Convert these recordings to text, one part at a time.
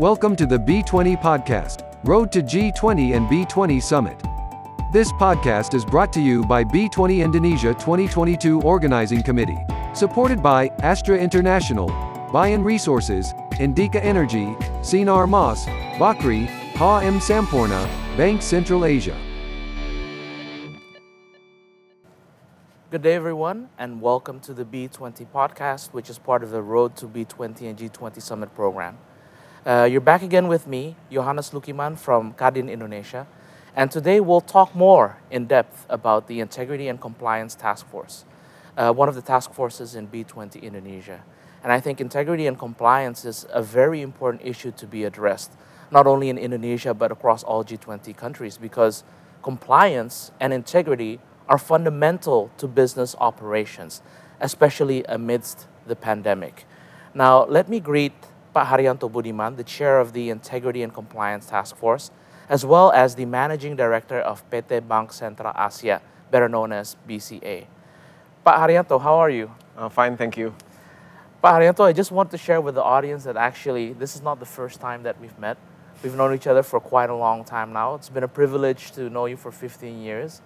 Welcome to the B20 podcast, Road to G20 and B20 Summit. This podcast is brought to you by B20 Indonesia 2022 Organizing Committee, supported by Astra International, Bayan Resources, Indika Energy, Sinar Mas, Bakrie, Ha M Sampurna, Bank Central Asia. Good day, everyone, and welcome to the B20 podcast, which is part of the Road to B20 and G20 Summit program. Uh, you're back again with me, Johannes Lukiman from Kadin Indonesia, and today we'll talk more in depth about the Integrity and Compliance Task Force, uh, one of the task forces in B20 Indonesia. And I think integrity and compliance is a very important issue to be addressed, not only in Indonesia, but across all G20 countries, because compliance and integrity are fundamental to business operations, especially amidst the pandemic. Now, let me greet Pak Haryanto Budiman, the chair of the Integrity and Compliance Task Force, as well as the managing director of PT Bank Central Asia, better known as BCA. Pak Haryanto, how are you? Uh, fine, thank you. Pak Haryanto, I just want to share with the audience that actually this is not the first time that we've met. We've known each other for quite a long time now. It's been a privilege to know you for 15 years.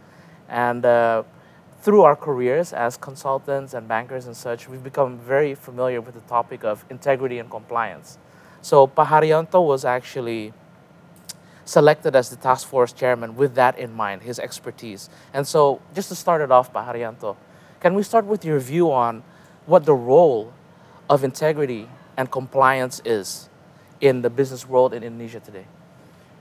And uh, through our careers as consultants and bankers and such, we've become very familiar with the topic of integrity and compliance. So Pak Haryanto was actually selected as the task force chairman with that in mind, his expertise. And so just to start it off, Pak Haryanto, can we start with your view on what the role of integrity and compliance is in the business world in Indonesia today?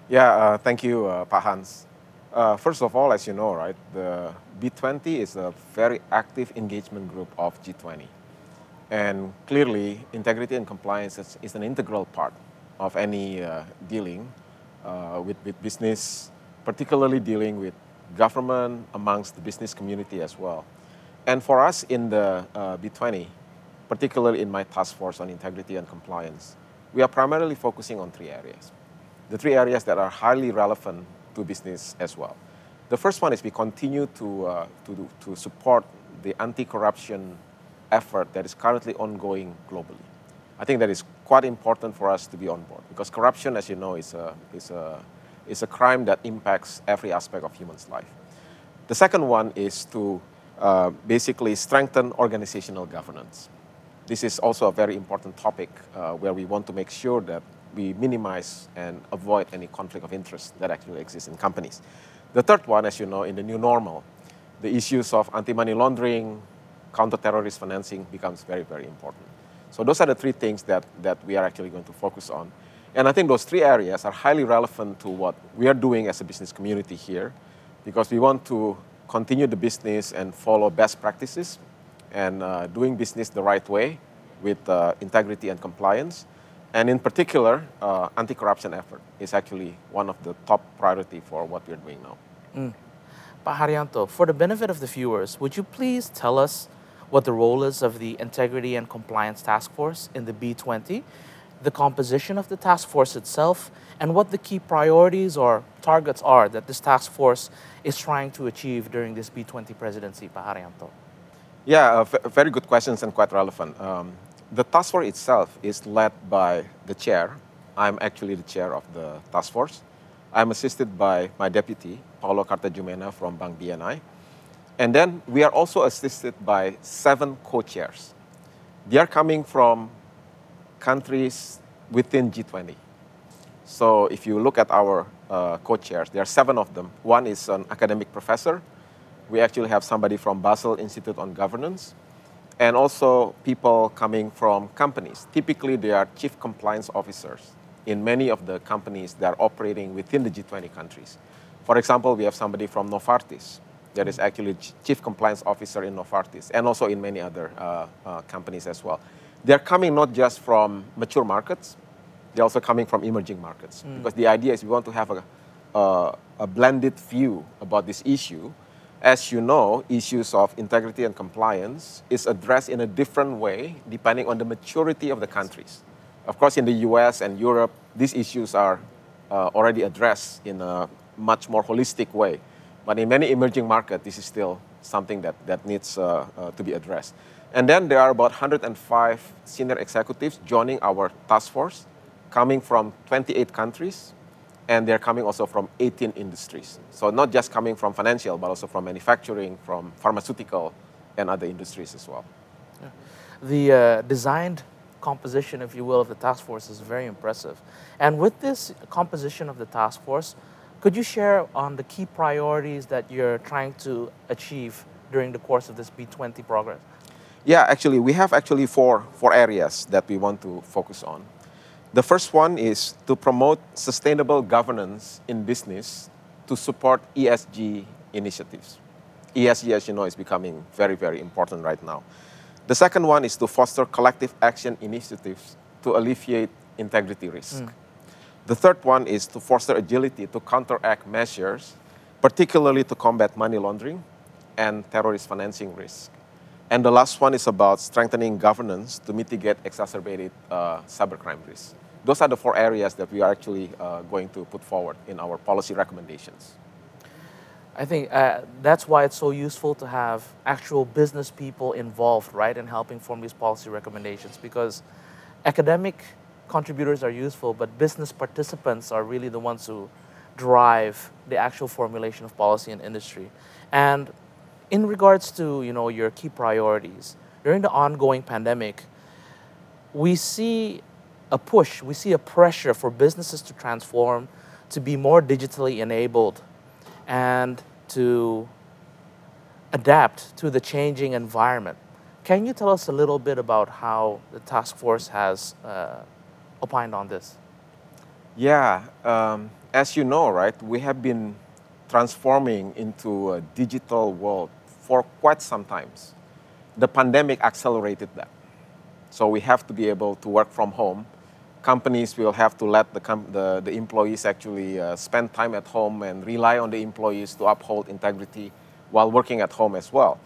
Yeah, uh, thank you, uh, Pak Hans. Uh, first of all, as you know, right, the B20 is a very active engagement group of G20. And clearly, integrity and compliance is, is an integral part of any uh, dealing uh, with, with business, particularly dealing with government amongst the business community as well. And for us in the uh, B20, particularly in my task force on integrity and compliance, we are primarily focusing on three areas. The three areas that are highly relevant business as well. The first one is we continue to, uh, to, to support the anti-corruption effort that is currently ongoing globally. I think that is quite important for us to be on board because corruption, as you know, is a, is a, is a crime that impacts every aspect of human's life. The second one is to uh, basically strengthen organizational governance. This is also a very important topic uh, where we want to make sure that we minimize and avoid any conflict of interest that actually exists in companies. The third one, as you know, in the new normal, the issues of anti-money laundering, counter-terrorist financing becomes very, very important. So those are the three things that, that we are actually going to focus on. And I think those three areas are highly relevant to what we are doing as a business community here, because we want to continue the business and follow best practices and uh, doing business the right way with uh, integrity and compliance and in particular, uh, anti-corruption effort is actually one of the top priority for what we're doing now. Mm. Pak Haryanto, for the benefit of the viewers, would you please tell us what the role is of the Integrity and Compliance Task Force in the B20, the composition of the task force itself, and what the key priorities or targets are that this task force is trying to achieve during this B20 presidency, Pak Haryanto? Yeah, uh, very good questions and quite relevant. Um, the task force itself is led by the chair. I'm actually the chair of the task force. I'm assisted by my deputy, Paulo Cartajumena from Bank BNI. And then we are also assisted by seven co-chairs. They are coming from countries within G20. So if you look at our uh, co-chairs, there are seven of them. One is an academic professor. We actually have somebody from Basel Institute on Governance and also people coming from companies. Typically, they are chief compliance officers in many of the companies that are operating within the G20 countries. For example, we have somebody from Novartis that is actually chief compliance officer in Novartis and also in many other uh, uh, companies as well. They're coming not just from mature markets, they're also coming from emerging markets. Mm. Because the idea is we want to have a, a, a blended view about this issue as you know, issues of integrity and compliance is addressed in a different way depending on the maturity of the countries. Of course, in the US and Europe, these issues are uh, already addressed in a much more holistic way. But in many emerging markets, this is still something that, that needs uh, uh, to be addressed. And then there are about 105 senior executives joining our task force coming from 28 countries, and they're coming also from 18 industries. So not just coming from financial, but also from manufacturing, from pharmaceutical, and other industries as well. Yeah. The uh, designed composition, if you will, of the task force is very impressive. And with this composition of the task force, could you share on the key priorities that you're trying to achieve during the course of this B20 progress? Yeah, actually, we have actually four, four areas that we want to focus on. The first one is to promote sustainable governance in business to support ESG initiatives. ESG, as you know, is becoming very, very important right now. The second one is to foster collective action initiatives to alleviate integrity risk. Mm. The third one is to foster agility to counteract measures, particularly to combat money laundering and terrorist financing risk. And the last one is about strengthening governance to mitigate exacerbated uh, cybercrime risk. Those are the four areas that we are actually uh, going to put forward in our policy recommendations. I think uh, that's why it's so useful to have actual business people involved, right, in helping form these policy recommendations because academic contributors are useful, but business participants are really the ones who drive the actual formulation of policy in industry. And in regards to you know your key priorities during the ongoing pandemic, we see a push, we see a pressure for businesses to transform, to be more digitally enabled, and to adapt to the changing environment. Can you tell us a little bit about how the task force has uh, opined on this? Yeah, um, as you know, right, we have been transforming into a digital world for quite some times. The pandemic accelerated that. So we have to be able to work from home companies will have to let the, the, the employees actually uh, spend time at home and rely on the employees to uphold integrity while working at home as well.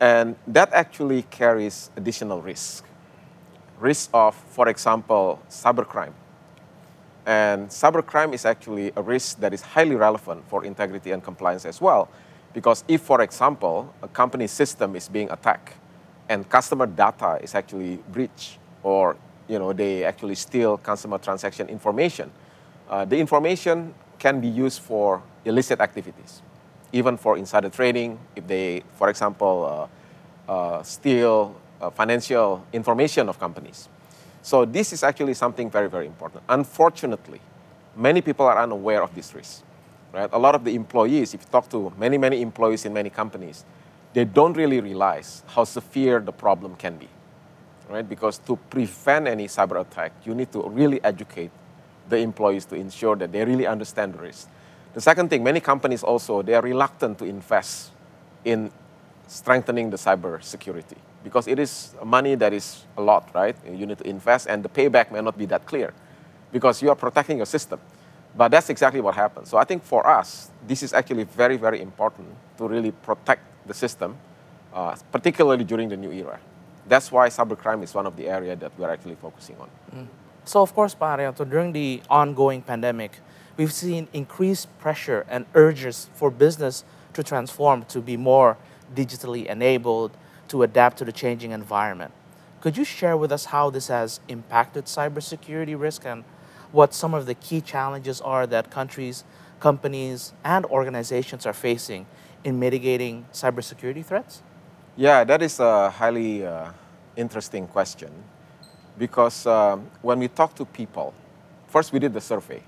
And that actually carries additional risk. Risk of, for example, cybercrime. And cybercrime is actually a risk that is highly relevant for integrity and compliance as well. Because if, for example, a company system is being attacked and customer data is actually breached or you know, they actually steal consumer transaction information. Uh, the information can be used for illicit activities, even for insider trading. If they, for example, uh, uh, steal uh, financial information of companies. So this is actually something very, very important. Unfortunately, many people are unaware of this risk. Right? A lot of the employees, if you talk to many, many employees in many companies, they don't really realize how severe the problem can be right? Because to prevent any cyber attack, you need to really educate the employees to ensure that they really understand the risk. The second thing, many companies also they are reluctant to invest in strengthening the cyber security because it is money that is a lot, right? You need to invest, and the payback may not be that clear because you are protecting your system. But that's exactly what happens. So I think for us, this is actually very, very important to really protect the system, uh, particularly during the new era that's why cybercrime is one of the areas that we're actually focusing on. Mm. So, of course, Pak Haryanto, during the ongoing pandemic, we've seen increased pressure and urges for business to transform to be more digitally enabled, to adapt to the changing environment. Could you share with us how this has impacted cybersecurity risk and what some of the key challenges are that countries, companies, and organizations are facing in mitigating cybersecurity threats? Yeah, that is a highly uh, interesting question because um, when we talk to people, first we did the survey.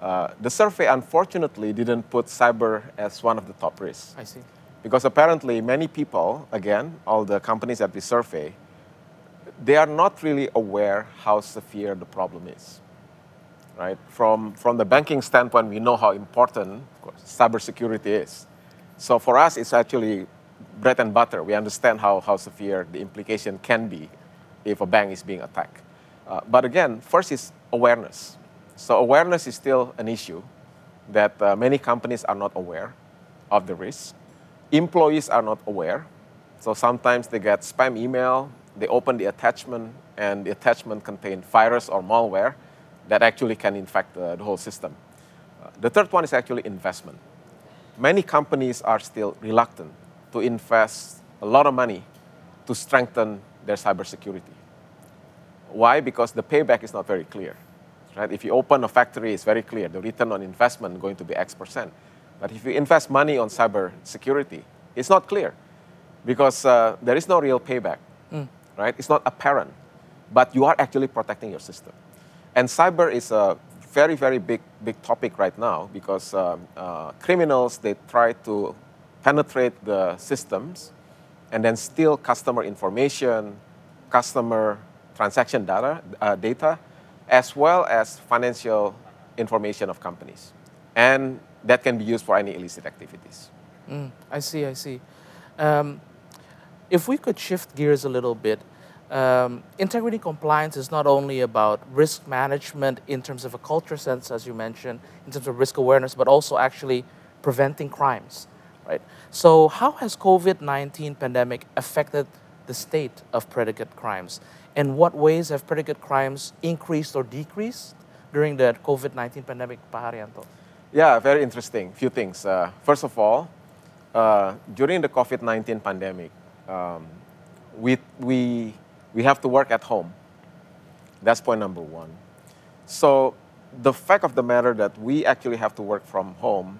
Uh, the survey unfortunately didn't put cyber as one of the top risks. I see. Because apparently many people, again, all the companies that we survey, they are not really aware how severe the problem is. Right? From, from the banking standpoint, we know how important cybersecurity is. So for us, it's actually bread and butter. We understand how, how severe the implication can be if a bank is being attacked. Uh, but again, first is awareness. So awareness is still an issue that uh, many companies are not aware of the risk. Employees are not aware. So sometimes they get spam email, they open the attachment, and the attachment contains virus or malware that actually can infect uh, the whole system. Uh, the third one is actually investment. Many companies are still reluctant to invest a lot of money to strengthen their cybersecurity. Why? Because the payback is not very clear. Right? If you open a factory, it's very clear. The return on investment is going to be X percent. But if you invest money on cybersecurity, it's not clear because uh, there is no real payback. Right? It's not apparent, but you are actually protecting your system. And cyber is a very, very big, big topic right now because um, uh, criminals they try to penetrate the systems and then steal customer information, customer transaction data, uh, data, as well as financial information of companies, and that can be used for any illicit activities. I see, I see. Um, if we could shift gears a little bit, um, integrity compliance is not only about risk management in terms of a culture sense, as you mentioned, in terms of risk awareness, but also actually preventing crimes, right? So, how has COVID-19 pandemic affected the state of predicate crimes? In what ways have predicate crimes increased or decreased during the COVID-19 pandemic, Pak Haryanto? Yeah, very interesting. Few things. Uh, first of all, uh, during the COVID 19 pandemic, um, we, we, we have to work at home. That's point number one. So, the fact of the matter that we actually have to work from home,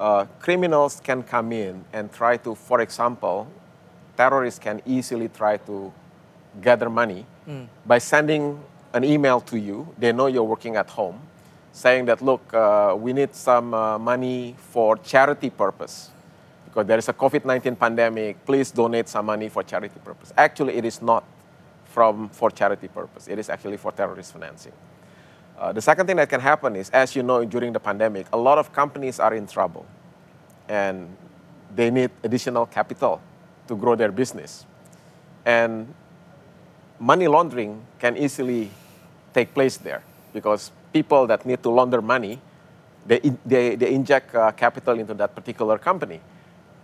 uh, criminals can come in and try to, for example, terrorists can easily try to gather money by sending an email to you. They know you're working at home, saying that, look, uh, we need some uh, money for charity purpose because there is a COVID-19 pandemic. Please donate some money for charity purpose. Actually, it is not from for charity purpose. It is actually for terrorist financing. Uh, the second thing that can happen is, as you know, during the pandemic, a lot of companies are in trouble, and they need additional capital to grow their business. And money laundering can easily take place there because people that need to launder money, they, they, they inject uh, capital into that particular company.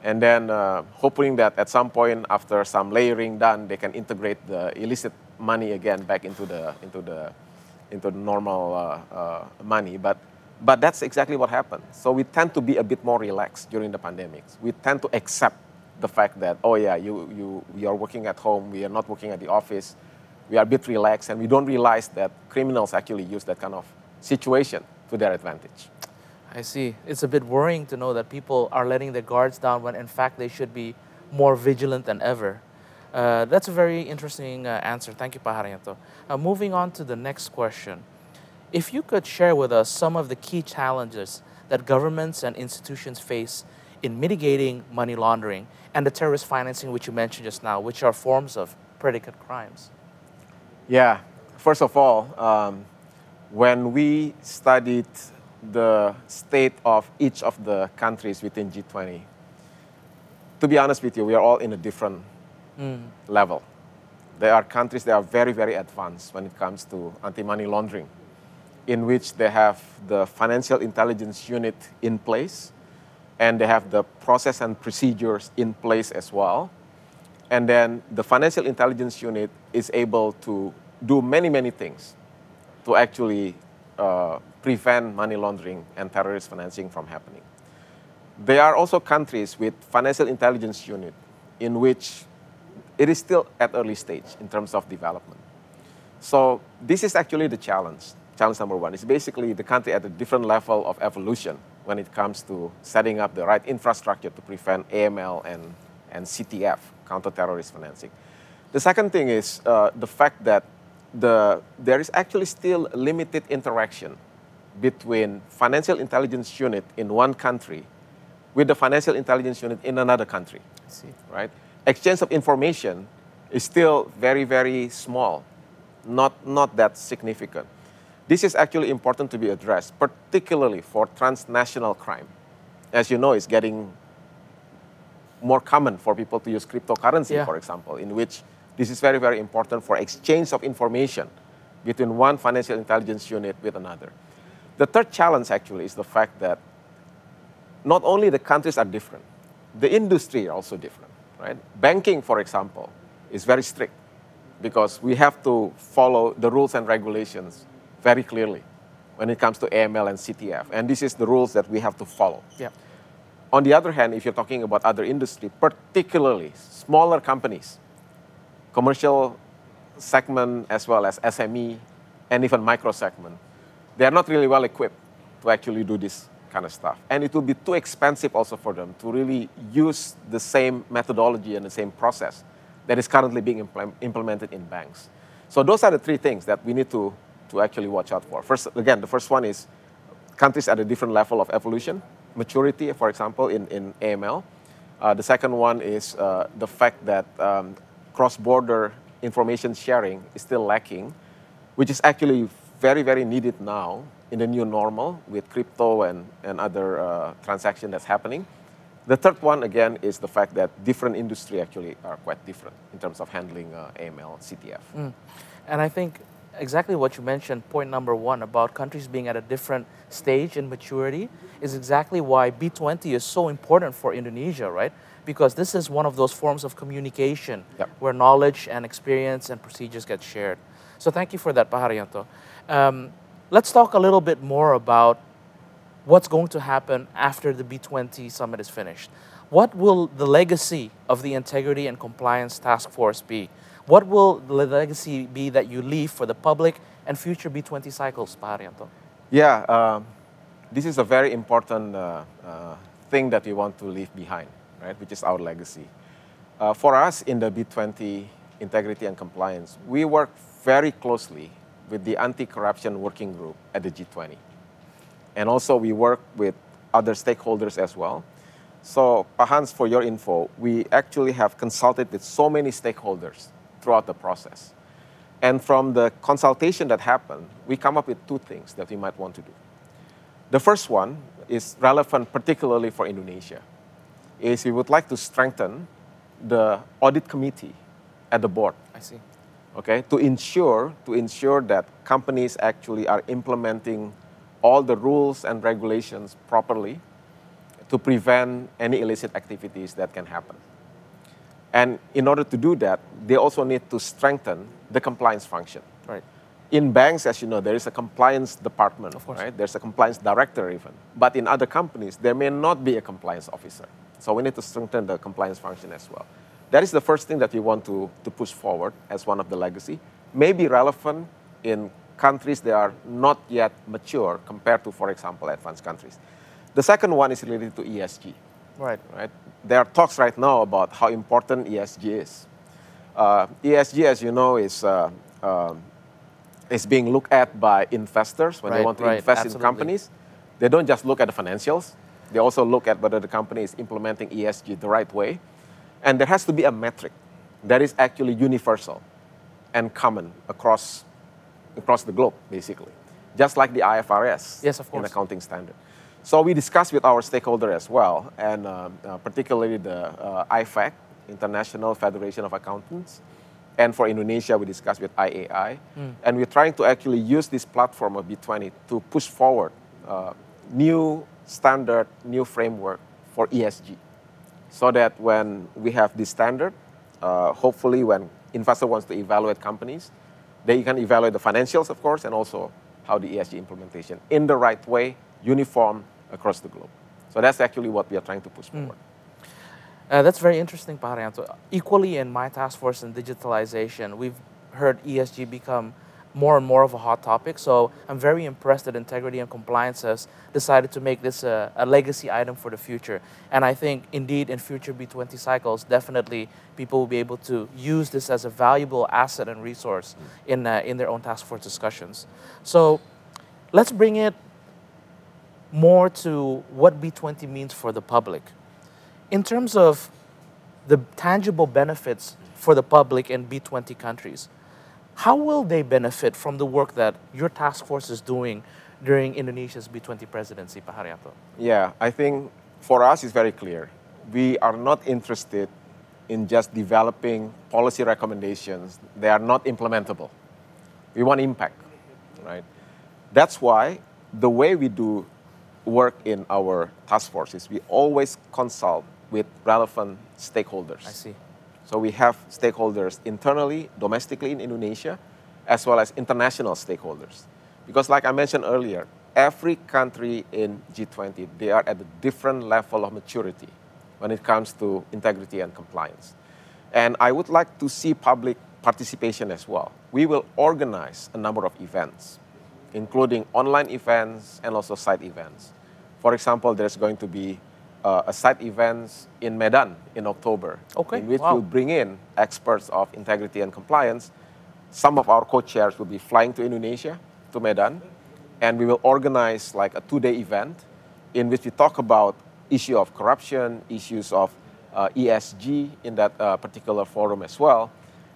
And then uh, hoping that at some point after some layering done, they can integrate the illicit money again back into the, into the, into normal uh, uh, money. But, but that's exactly what happened. So we tend to be a bit more relaxed during the pandemics. We tend to accept the fact that, oh yeah, you, you, we are working at home, we are not working at the office, we are a bit relaxed, and we don't realize that criminals actually use that kind of situation to their advantage. I see. It's a bit worrying to know that people are letting their guards down when in fact they should be more vigilant than ever. Uh, that's a very interesting uh, answer. Thank you, Pak Haryanto. Uh, moving on to the next question. If you could share with us some of the key challenges that governments and institutions face in mitigating money laundering and the terrorist financing, which you mentioned just now, which are forms of predicate crimes. Yeah, first of all, um, when we studied the state of each of the countries within G20, to be honest with you, we are all in a different level. There are countries that are very, very advanced when it comes to anti money laundering, in which they have the financial intelligence unit in place and they have the process and procedures in place as well. And then the financial intelligence unit is able to do many, many things to actually uh, prevent money laundering and terrorist financing from happening. There are also countries with financial intelligence unit in which it is still at early stage in terms of development. So this is actually the challenge. Challenge number one is basically the country at a different level of evolution when it comes to setting up the right infrastructure to prevent AML and, and CTF, counter-terrorist financing. The second thing is uh, the fact that the, there is actually still limited interaction between financial intelligence unit in one country with the financial intelligence unit in another country I see. right? Exchange of information is still very, very small, not, not that significant. This is actually important to be addressed, particularly for transnational crime. As you know, it's getting more common for people to use cryptocurrency, Yeah. for example, in which this is very, very important for exchange of information between one financial intelligence unit with another. The third challenge actually is the fact that not only the countries are different, the industry are also different, right? Banking, for example, is very strict because we have to follow the rules and regulations very clearly when it comes to AML and CTF. And this is the rules that we have to follow. Yeah. On the other hand, if you're talking about other industry, particularly smaller companies, commercial segment as well as SME and even micro segment, they are not really well equipped to actually do this kind of stuff. And it will be too expensive also for them to really use the same methodology and the same process that is currently being implemented in banks. So those are the three things that we need to, to actually watch out for. First, again, the first one is countries at a different level of evolution, maturity, for example, in, in AML. Uh, the second one is uh, the fact that um, cross-border information sharing is still lacking, which is actually very, very needed now in the new normal with crypto and, and other uh, transaction that's happening. The third one, again, is the fact that different industry actually are quite different in terms of handling uh, AML, CTF. Mm. And I think exactly what you mentioned, point number one, about countries being at a different stage in maturity, is exactly why B20 is so important for Indonesia, right? Because this is one of those forms of communication yep. where knowledge and experience and procedures get shared. So thank you for that, Pak Haryanto. Um, let's talk a little bit more about what's going to happen after the B20 summit is finished. What will the legacy of the Integrity and Compliance Task Force be? What will the legacy be that you leave for the public and future B20 cycles, Pak Yeah, uh, this is a very important uh, uh, thing that we want to leave behind, right? Which is our legacy. Uh, for us in the B20 Integrity and Compliance, we work very closely with the anti-corruption working group at the G20. And also we work with other stakeholders as well. So Hans, for your info, we actually have consulted with so many stakeholders throughout the process. And from the consultation that happened, we come up with two things that we might want to do. The first one is relevant particularly for Indonesia, is we would like to strengthen the audit committee at the board. I see. Okay, to ensure to ensure that companies actually are implementing all the rules and regulations properly to prevent any illicit activities that can happen. And in order to do that, they also need to strengthen the compliance function. Right. In banks, as you know, there is a compliance department, of course. right? There's a compliance director even. But in other companies, there may not be a compliance officer. So we need to strengthen the compliance function as well. That is the first thing that we want to, to push forward as one of the legacy. May be relevant in countries that are not yet mature compared to, for example, advanced countries. The second one is related to ESG. Right. Right. There are talks right now about how important ESG is. Uh, ESG, as you know, is uh, uh, is being looked at by investors when right, they want to right, invest absolutely. in companies. They don't just look at the financials. They also look at whether the company is implementing ESG the right way. And there has to be a metric that is actually universal and common across, across the globe, basically. Just like the IFRS yes, of course. in accounting standard. So we discussed with our stakeholder as well, and uh, uh, particularly the uh, IFAC, International Federation of Accountants, and for Indonesia, we discussed with IAI. Mm. And we're trying to actually use this platform of B20 to push forward uh, new standard, new framework for ESG. So that when we have this standard, uh, hopefully when investor wants to evaluate companies, they can evaluate the financials, of course, and also how the ESG implementation in the right way, uniform, across the globe. So that's actually what we are trying to push hmm. forward. Uh, that's very interesting, Pak Haryanto. Equally in my task force in digitalization, we've heard ESG become more and more of a hot topic. So I'm very impressed that Integrity and Compliance has decided to make this a, a, legacy item for the future. And I think indeed in future B20 cycles, definitely people will be able to use this as a valuable asset and resource hmm. in, uh, in their own task force discussions. So let's bring it more to what B20 means for the public. In terms of the tangible benefits for the public in B20 countries, how will they benefit from the work that your task force is doing during Indonesia's B20 presidency, Pak Haryanto? Yeah, I think for us it's very clear. We are not interested in just developing policy recommendations. They are not implementable. We want impact, right? That's why the way we do work in our task forces, we always consult with relevant stakeholders. I see. So we have stakeholders internally, domestically in Indonesia, as well as international stakeholders. Because like I mentioned earlier, every country in G20, they are at a different level of maturity when it comes to integrity and compliance. And I would like to see public participation as well. We will organize a number of events, including online events and also site events. For example, there's going to be uh, a side event in Medan in October, Okay, in which wow. we'll bring in experts of integrity and compliance. Some of our co-chairs will be flying to Indonesia, to Medan, and we will organize like a two-day event in which we talk about issue of corruption, issues of uh, ESG in that uh, particular forum as well,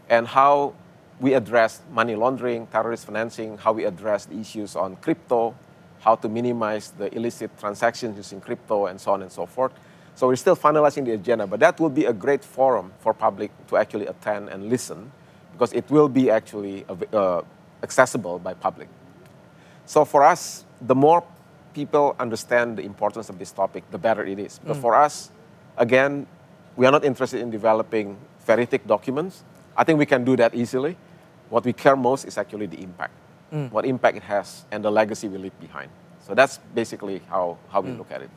and how we address money laundering, terrorist financing, how we address the issues on crypto, how to minimize the illicit transactions using crypto, and so on and so forth. So we're still finalizing the agenda, but that will be a great forum for public to actually attend and listen, because it will be actually uh, accessible by public. So for us, the more people understand the importance of this topic, the better it is. But for us, again, we are not interested in developing very thick documents. I think we can do that easily. What we care most is actually the impact, what impact it has, and the legacy we leave behind. So that's basically how, how we look at it.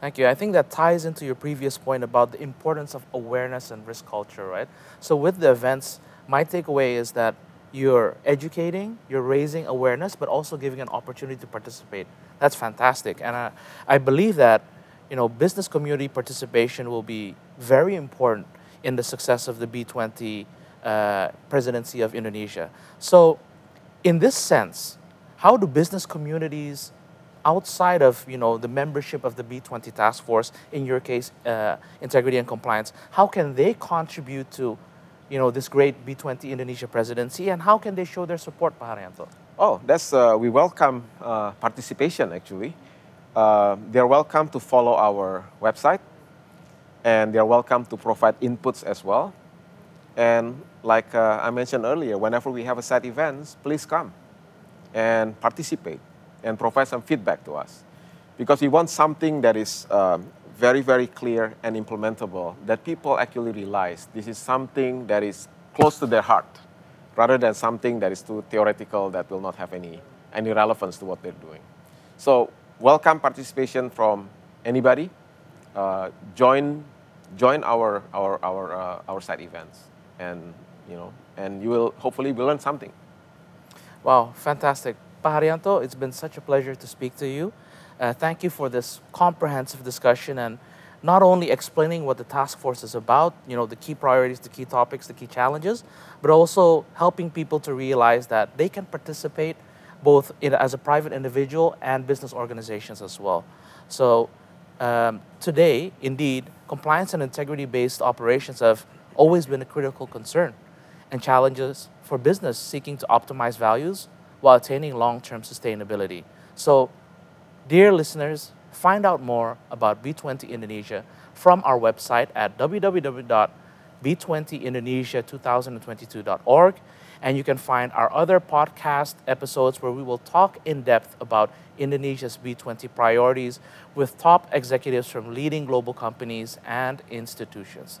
Thank you. I think that ties into your previous point about the importance of awareness and risk culture, right? So, with the events, my takeaway is that you're educating, you're raising awareness, but also giving an opportunity to participate. That's fantastic. And I, I believe that you know, business community participation will be very important in the success of the B20 uh, presidency of Indonesia. So, in this sense, how do business communities outside of you know the membership of the B20 task force, in your case, uh, integrity and compliance, how can they contribute to you know this great B20 Indonesia presidency, and how can they show their support, Pak? Oh, that's uh, we welcome uh, participation actually. Uh, they're welcome to follow our website, and they're welcome to provide inputs as well. And like uh, I mentioned earlier, whenever we have a set events, please come and participate and provide some feedback to us, because we want something that is um, very very clear and implementable that people actually realize this is something that is close to their heart rather than something that is too theoretical that will not have any, any relevance to what they're doing. So welcome participation from anybody. Uh, join, join our, our, our, uh, our side events and, you know, and you will hopefully will learn something. Wow, fantastic. Pak Haryanto, it's been such a pleasure to speak to you. Uh, thank you for this comprehensive discussion and not only explaining what the task force is about, you know, the key priorities, the key topics, the key challenges, but also helping people to realize that they can participate both in, as a private individual and business organizations as well. So um, today, indeed, compliance and integrity-based operations have always been a critical concern and challenges for business seeking to optimize values while attaining long-term sustainability. So, dear listeners, find out more about B20 Indonesia from our website at www.b20indonesia2022.org. And you can find our other podcast episodes where we will talk in depth about Indonesia's B20 priorities with top executives from leading global companies and institutions.